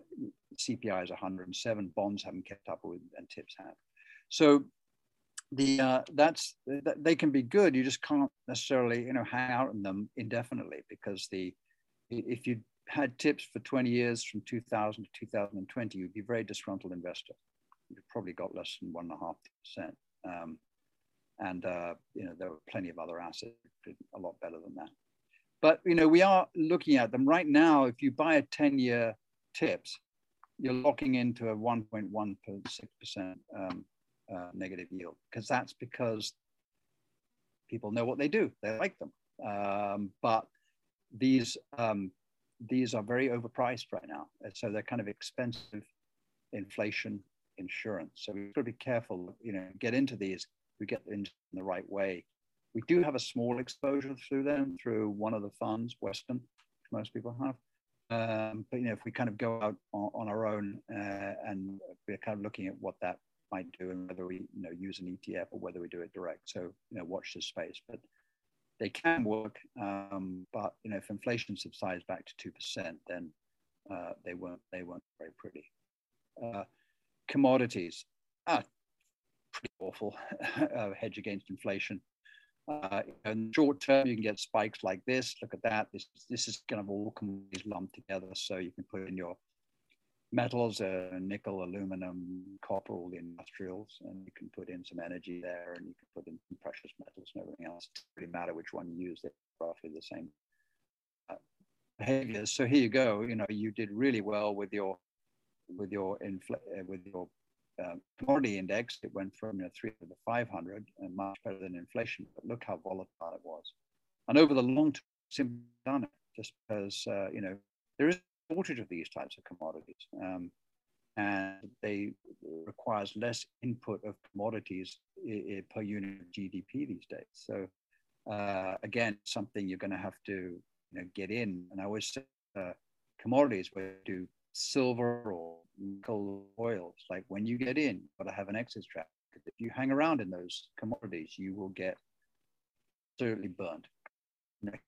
CPI is 107. Bonds haven't kept up with, and tips have. So the uh, that's that they can be good. You just can't necessarily you know hang out in them indefinitely because the if you had tips for 20 years from 2000 to 2020, you'd be a very disgruntled investor. You've probably got less than one and a half percent. Um, and uh, you know there were plenty of other assets a lot better than that. But you know we are looking at them right now. If you buy a 10-year tips, you're locking into a 1.16 percent um, uh, negative yield because that's because people know what they do. They like them, um, but these um, these are very overpriced right now, and so they're kind of expensive inflation insurance. So we've got to be careful. You know, get into these. We get into in the right way. We do have a small exposure through them through one of the funds, Western, which most people have. Um, but you know, if we kind of go out on, on our own uh, and we're kind of looking at what that might do and whether we you know use an ETF or whether we do it direct. So you know watch this space, but they can work. Um, but you know if inflation subsides back to two percent, then uh, they weren't they weren't very pretty. Uh, commodities, ah, pretty awful uh, hedge against inflation. Uh, in short term, you can get spikes like this. Look at that. This this is kind of all lumped together, so you can put in your metals, uh, nickel, aluminum, copper, all the industrials, and you can put in some energy there, and you can put in precious metals and everything else. It doesn't really matter which one you use; they're roughly the same uh, behaviors. So here you go. You know, you did really well with your with your infl- uh, with your uh, commodity index. It went from you know, 300 to the 500, and much better than inflation. But look how volatile it was. And over the long term, done it just because uh, you know there is a shortage of these types of commodities. Um, and they requires less input of commodities per unit of GDP these days. So uh, again, something you're going to have to you know, get in. And I always say uh, commodities where you do silver or nickel oils, like when you get in, you've got to have an exit strategy. If you hang around in those commodities, you will get certainly burned.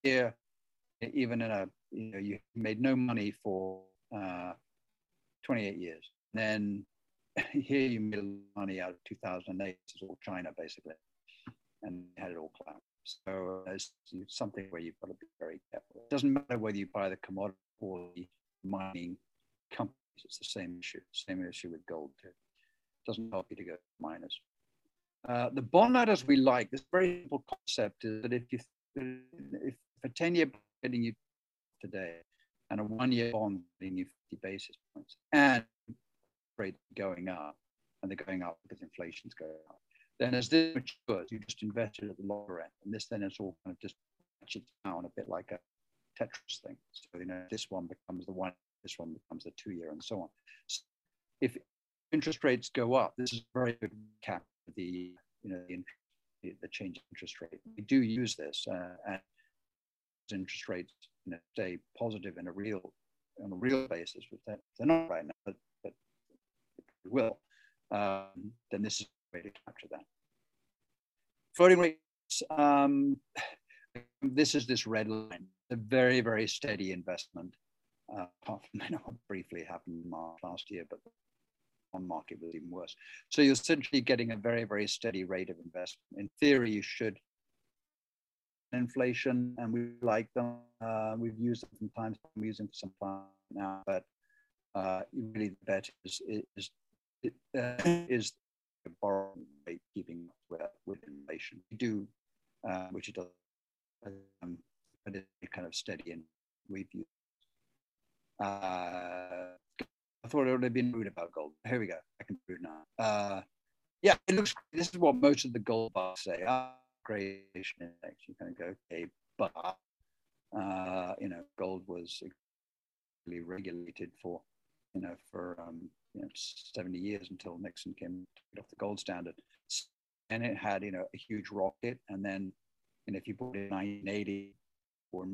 Here, even in a you know you made no money for uh, 28 years. then here you made money out of 2008. It's all China basically, and had it all collapse. So it's something where you've got to be very careful. It doesn't matter whether you buy the commodity or the mining companies. It's the same issue. Same issue with gold too. It doesn't help you to go to miners. Uh, the bond ladders we like. This very simple concept is that if you if a 10 year getting you today and a one year bond getting you 50 basis points and rate going up and they're going up because inflation's going up. Then as this matures, you just invested at the lower end. And this then is all kind of just down a bit like a Tetris thing. So, you know, this one becomes the one, this one becomes a two year and so on. So if interest rates go up, this is very good cap the, you know, the, the change in interest rate. We do use this uh, and interest rates you know, stay positive in a real on a real basis, which they're not right now, but, but will, um, then this is a way to capture that. Floating rates, um, this is this red line, a very, very steady investment. Uh, apart from know, what briefly happened in March last year, but on market was even worse. So you're essentially getting a very, very steady rate of investment. In theory, you should inflation, and we like them. Uh, we've used them sometimes. We're using for some time now, but uh, really the bet is is uh, is borrowing rate keeping up with, with inflation. We do, uh, which it does, um, but it's kind of steady and we've used. Uh, I thought it would have been rude about gold. Here we go. I can prove now. Uh, yeah, it looks. This is what most of the gold bars say. Ah, gradation index. You kind of go, okay, but uh, you know, gold was really regulated for, you know, for um, you know, 70 years until Nixon came off the gold standard, and it had you know a huge rocket, and then, know, if you put it in 1980 or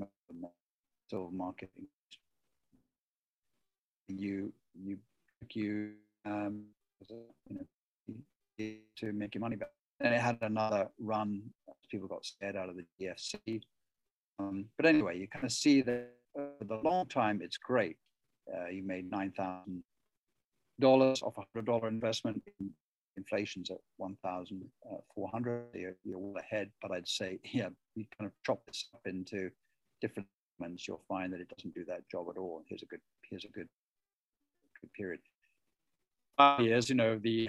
silver market, you you you um, you know to make your money back. And it had another run. People got scared out of the GFC. Um, but anyway, you kind of see that for the long time, it's great. Uh, you made nine thousand dollars off a hundred dollar investment. Inflation's at one thousand four hundred. You're, you're well ahead. But I'd say, yeah, you kind of chop this up into different elements. You'll find that it doesn't do that job at all. Here's a good. Here's a good. Period years, you know, the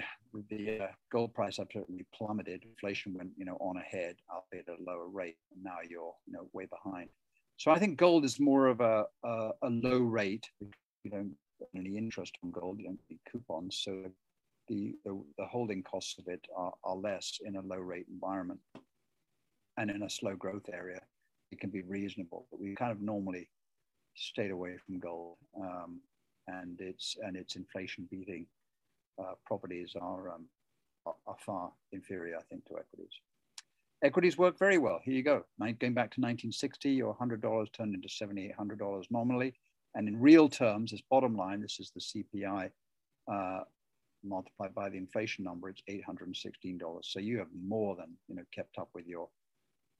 the uh, gold price absolutely plummeted. Inflation went, you know, on ahead, at a lower rate. And now you're, you know, way behind. So I think gold is more of a a, a low rate. You don't get any interest on gold. You don't get coupons. So the, the, the holding costs of it are, are less in a low rate environment. And in a slow growth area, it can be reasonable. But we kind of normally stayed away from gold. Um, and it's and it's inflation beating uh, properties are, um, are, far inferior, I think, to equities. Equities work very well. Here you go. Going back to 1960, your $100 turned into $7,800 nominally. And in real terms, this bottom line, this is the CPI uh, multiplied by the inflation number, it's $816. So you have more than you know kept up with your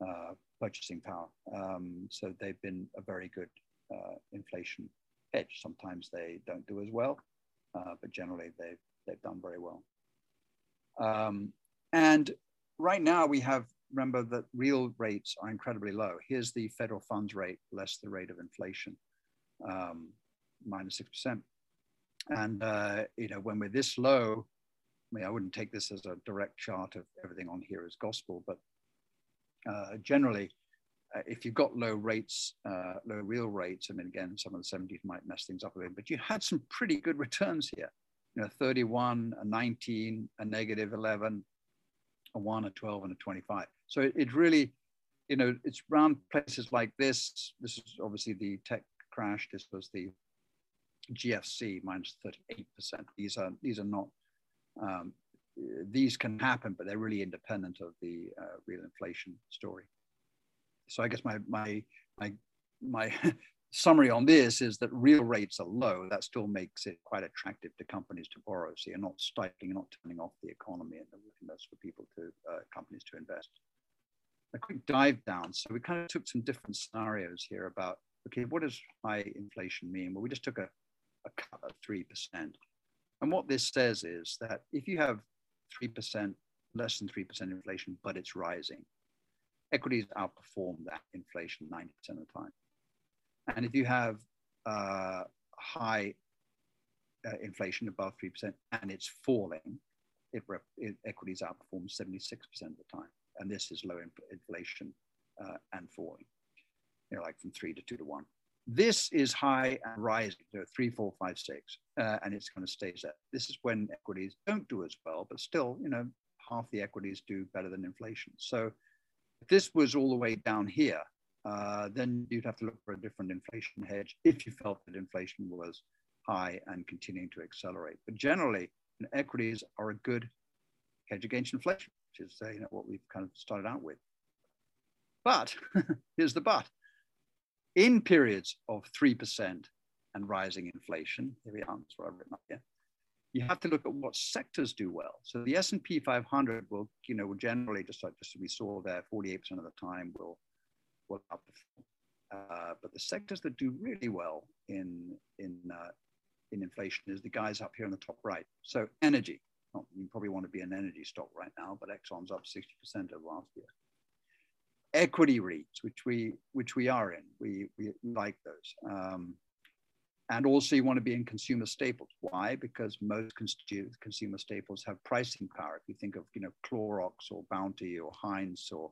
uh, purchasing power. Um, so they've been a very good uh, inflation hedge. Sometimes they don't do as well, uh, but generally they've they've done very well. Um, and right now we have, remember that real rates are incredibly low. Here's the federal funds rate less the rate of inflation, um, minus 6%. And, uh, you know, when we're this low, I mean, I wouldn't take this as a direct chart of everything on here as gospel, but uh, generally, uh, if you've got low rates, uh, low real rates, I mean, again, some of the 70s might mess things up a bit, but you had some pretty good returns here you know, 31, a 19, a negative 11, a 1, a 12, and a 25. So it, it really, you know, it's around places like this. This is obviously the tech crash. This was the GFC minus 38%. These are, these are not, um, these can happen, but they're really independent of the uh, real inflation story. So I guess my, my, my, my summary on this is that real rates are low. That still makes it quite attractive to companies to borrow. So you're not stifling, you're not turning off the economy and willingness for people to, uh, companies to invest. A quick dive down. So we kind of took some different scenarios here about, okay, what does high inflation mean? Well, we just took a, a cut of 3%. And what this says is that if you have 3%, less than 3% inflation, but it's rising, equities outperform that inflation 90% of the time. And if you have uh, high uh, inflation above 3% and it's falling, it, it, equities outperform 76% of the time. And this is low inflation uh, and falling, you know, like from three to two to one. This is high and rising, so three, four, five, six, uh, and it's kind of stays there. This is when equities don't do as well, but still, you know, half the equities do better than inflation. So if this was all the way down here, uh, then you'd have to look for a different inflation hedge if you felt that inflation was high and continuing to accelerate. But generally, equities are a good hedge against inflation, which is uh, you know, what we've kind of started out with. But here's the but. In periods of 3% and rising inflation, here we are, that's what I've written up here, you have to look at what sectors do well. So the S&P 500 will, you know, will generally, just like just we saw there, 48% of the time will will outperform. Uh, but the sectors that do really well in in uh, in inflation is the guys up here in the top right. So energy. you probably want to be an energy stock right now, but Exxon's up 60% over last year. equity REITs, which we which we are in. We we like those. Um, and also you want to be in consumer staples. Why? Because most consumer staples have pricing power. If you think of you know Clorox or Bounty or Heinz or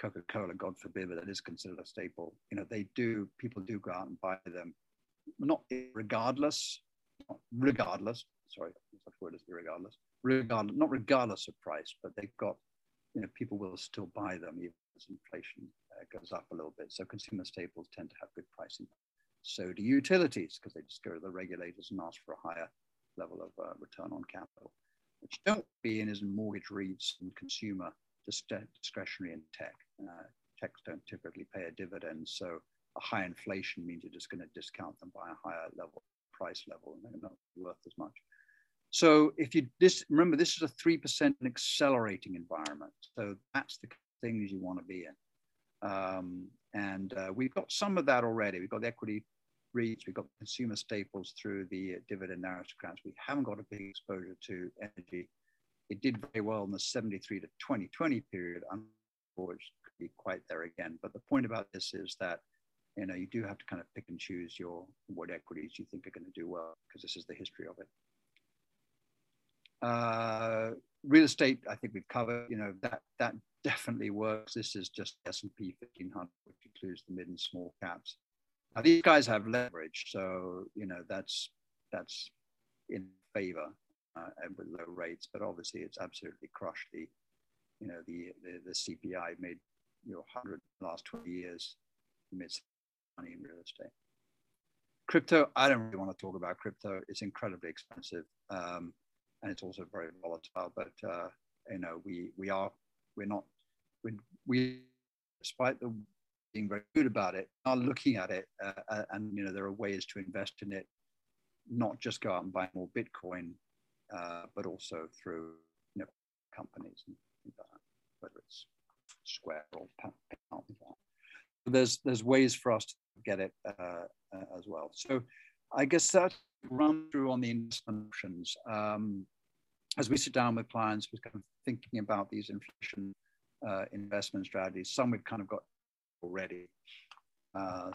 Coca-Cola, God forbid, but that is considered a staple. You know, they do people do go out and buy them, not regardless, regardless. Sorry, such word as regardless. Regardless, not regardless of price, but they've got, you know, people will still buy them even as inflation uh, goes up a little bit. So consumer staples tend to have good pricing. So do utilities because they just go to the regulators and ask for a higher level of uh, return on capital. Which don't be in is mortgage REITs and consumer discretionary and tech. Uh, techs don't typically pay a dividend, so a high inflation means you're just going to discount them by a higher level price level, and they're not worth as much. So if you this remember, this is a three percent accelerating environment. So that's the things you want to be in. Um, and uh, we've got some of that already. We've got the equity REITs, we've got consumer staples through the dividend aristocrats. We haven't got a big exposure to energy. It did very well in the 73 to 2020 period, which could be quite there again. But the point about this is that you know you do have to kind of pick and choose your what equities you think are going to do well because this is the history of it. Uh, real estate, I think we've covered. You know that that definitely works. This is just S&P 1500, which includes the mid and small caps. Now these guys have leverage, so you know that's that's in favor uh, with low rates. But obviously, it's absolutely crushed the you know the the, the CPI made you know 100 last 20 years made money in real estate. Crypto, I don't really want to talk about crypto. It's incredibly expensive, um, and it's also very volatile. But uh, you know, we we are we're not we, we despite the being very good about it, are looking at it, uh, uh, and you know there are ways to invest in it, not just go out and buy more Bitcoin, uh, but also through you know companies and that, whether it's Square or PayPal. There's there's ways for us to get it uh, uh, as well. So I guess that run through on the investment options. Um, as we sit down with clients, we're kind of thinking about these inflation uh, investment strategies. Some we've kind of got already. Uh,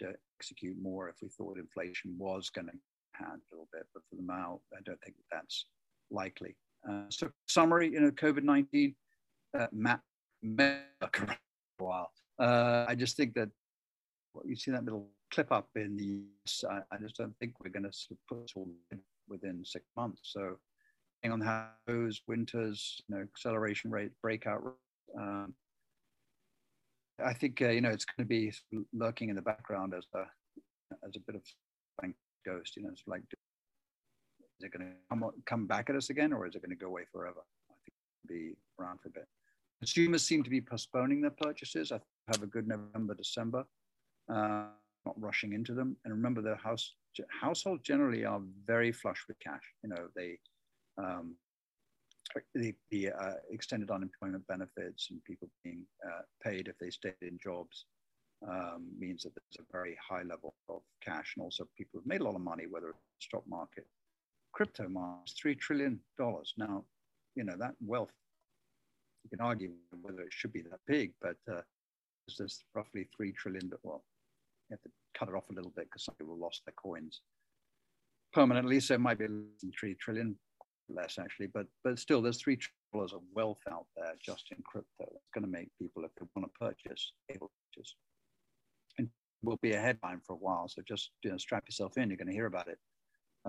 to execute more if we thought inflation was going to hand a little bit, but for the now, I don't think that that's likely. Uh, so, summary, you know, COVID 19, uh, Matt, a while. Uh, I just think that you see that little clip up in the, I, I just don't think we're going to sort of put it all within six months. So, hang on how those winters, you know, acceleration rate, breakout um, I think uh, you know it's going to be lurking in the background as a as a bit of ghost. You know, it's like, is it going to come come back at us again, or is it going to go away forever? I think it'll be around for a bit. Consumers seem to be postponing their purchases. I have a good November, December, uh, not rushing into them. And remember, the house households generally are very flush with cash. You know, they um, the, the uh, extended unemployment benefits and people being uh, paid if they stayed in jobs um, means that there's a very high level of cash and also people have made a lot of money, whether it's stock market, crypto market, $3 trillion. Now, you know, that wealth, you can argue whether it should be that big, but uh, there's roughly 3 trillion, well, you have to cut it off a little bit because some people lost their coins permanently, so it might be 3 trillion, less actually, but but still, there's three of wealth out there just in crypto. It's going to make people, if they want to purchase, able to purchase. And will be a headline for a while. So just you know, strap yourself in. You're going to hear about it,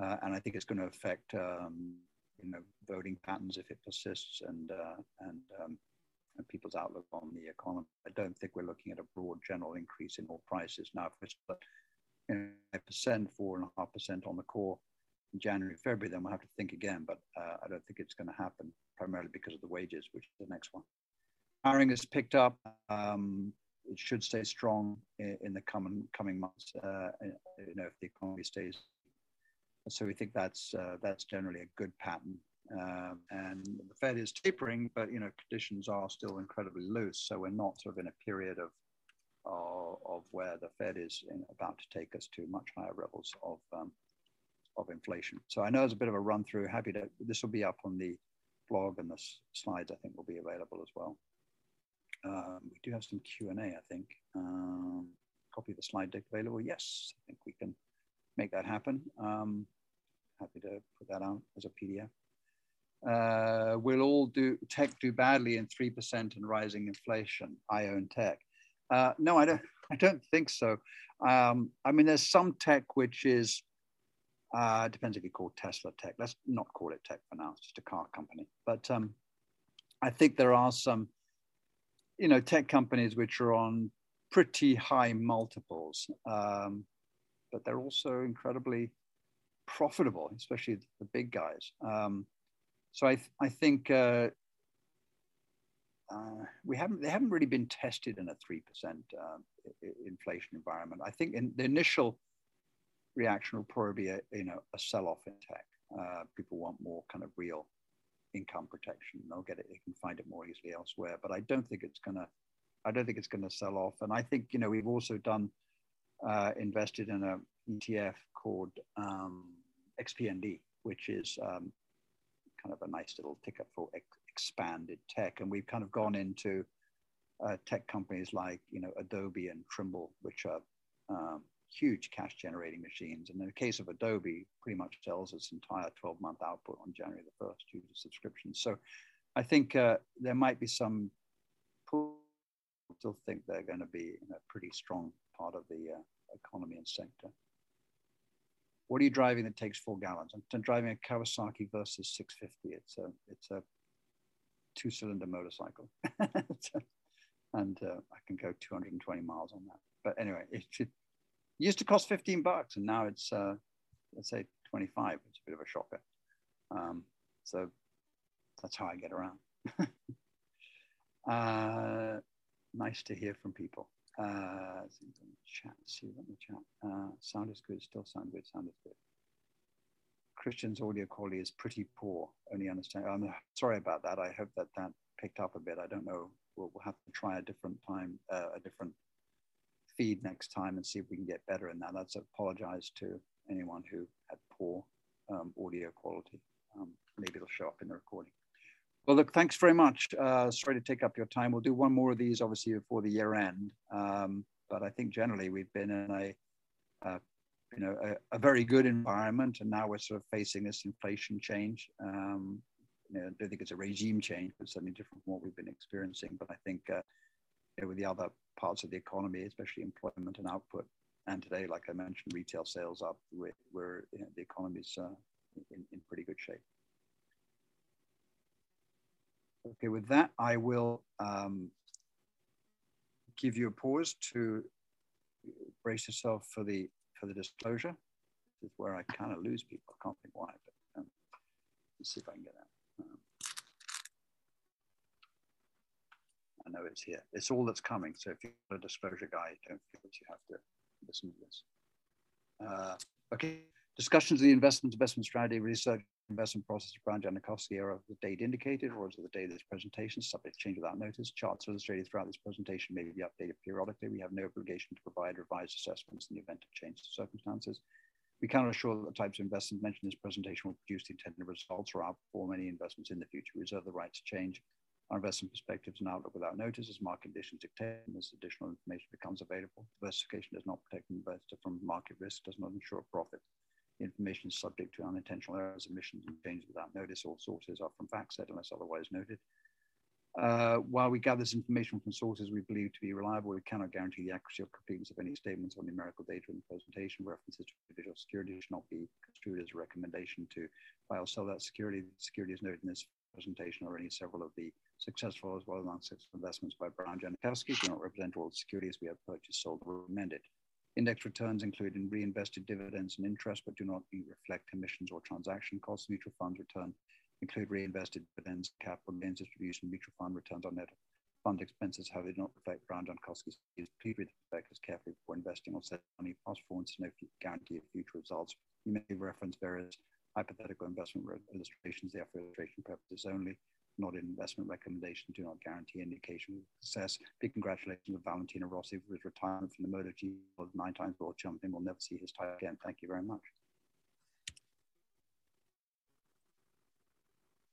uh, and I think it's going to affect um, you know voting patterns if it persists and uh, and, um, and people's outlook on the economy. I don't think we're looking at a broad general increase in all prices now. If it's you know, percent, four and a half percent on the core in January, February, then we'll have to think again. But uh, I don't think it's going to happen primarily because of the wages, which is the next one. Hiring has picked up. Um, it should stay strong in, in the coming coming months. Uh, you know, if the economy stays. So we think that's uh, that's generally a good pattern. Um, and the Fed is tapering, but you know conditions are still incredibly loose. So we're not sort of in a period of of, of where the Fed is in, about to take us to much higher levels of um, of inflation. So I know it's a bit of a run through. Happy to, this will be up on the blog and the slides I think will be available as well. Um, we do have some Q and A, I think. Um, copy the slide deck available. Yes, I think we can make that happen. Um, happy to put that out as a PDF. Uh, will all do tech do badly in three percent and rising inflation? I own tech. Uh, no, I don't. I don't think so. Um, I mean, there's some tech which is uh, depends if you call Tesla tech. Let's not call it tech for now. It's just a car company. But um, I think there are some, you know, tech companies which are on pretty high multiples, um, but they're also incredibly profitable, especially the big guys. Um, so I, th- I think uh, uh, we haven't they haven't really been tested in a three percent uh, inflation environment. I think in the initial reaction will probably be a you know a sell off in tech. Uh, people want more kind of real income protection. They'll get it. They can find it more easily elsewhere. But I don't think it's gonna. I don't think it's going to sell off. And I think you know we've also done uh, invested in a ETF called um, XPND, which is um, kind of a nice little ticker for ex- expanded tech. And we've kind of gone into uh, tech companies like you know Adobe and Trimble, which are um, huge cash generating machines. And in the case of Adobe, pretty much sells its entire 12 month output on January the 1st due to subscriptions. So I think uh, there might be some, still think they're going to be a pretty strong part of the uh, economy and sector. What are you driving that takes four gallons? I'm driving a Kawasaki Versys 650. It's a, it's a two cylinder motorcycle. and uh, I can go 220 miles on that. But anyway, it, should used to cost 15 bucks and now it's uh, let's say 25 it's a bit of a shocker. Um, so that's how i get around. Uh, nice to hear from people. Uh, chat see what the chat. Uh, sound is good still sound good sound is good. Christian's audio quality is pretty poor. Only understand i'm sorry about that. I hope that that picked up a bit. I don't know. We'll, we'll have to try a different time uh, a different feed next time and see if we can get better in that. Let's apologize to anyone who had poor um, audio quality. Um, maybe it'll show up in the recording. Well, look, thanks very much. Uh, sorry to take up your time. We'll do one more of these, obviously, before the year end. Um, but I think generally we've been in a, uh, you know, a, a, very good environment, and now we're sort of facing this inflation change. Um, you know, I don't think it's a regime change, but certainly different from what we've been experiencing. But I think uh, know, with the other parts of the economy, especially employment and output. And today, like I mentioned, retail sales up, where, you know, the economy is uh, in, in pretty good shape. Okay, with that, I will um, give you a pause to brace yourself for the for the disclosure. This is where I kind of lose people. I can't think why, but um, let's see if I can get that. I know it's here. It's all that's coming. So if you're a disclosure guy, don't feel that you have to listen to this. Uh, okay, discussions of the investment investment strategy research investment process of Brouwer Janachowski are of the date indicated or is it the date of this presentation, subject to change without notice. Charts illustrated throughout this presentation may be updated periodically. We have no obligation to provide revised assessments in the event of change to circumstances. We cannot assure that the types of investments mentioned in this presentation will produce the intended results or outperform any investments in the future. We reserve the right to change our investment perspectives and outlook without notice as market conditions dictate and as additional information becomes available. Diversification does not protect the investor from market risk, does not ensure profit. Information is subject to unintentional errors, omissions, and changes without notice. All sources are from FactSet unless otherwise noted. Uh, while we gather this information from sources we believe to be reliable, we cannot guarantee the accuracy or completeness of any statements or numerical data in the presentation. References to individual security should not be construed as a recommendation to buy or sell that security. The security is noted in this presentation already. Several of the successful as well as unsuccessful investments by Brouwer Janachowski do not represent all the securities we have purchased, sold, or amended. Index returns include in reinvested dividends and interest, but do not reflect commissions or transaction costs. Mutual funds return include reinvested dividends, capital gains distribution, mutual fund returns on net fund expenses, however, do not reflect Brouwer Janachowski's. Please read the prospectus carefully before investing or setting money. Past performance no guarantee of future results. You may reference various hypothetical investment illustrations, there for illustration purposes only not an investment recommendation, do not guarantee indication of success. Big congratulations to Valentino Rossi for his retirement from the MotoGP, nine times world champion. We'll never see his title again. Thank you very much.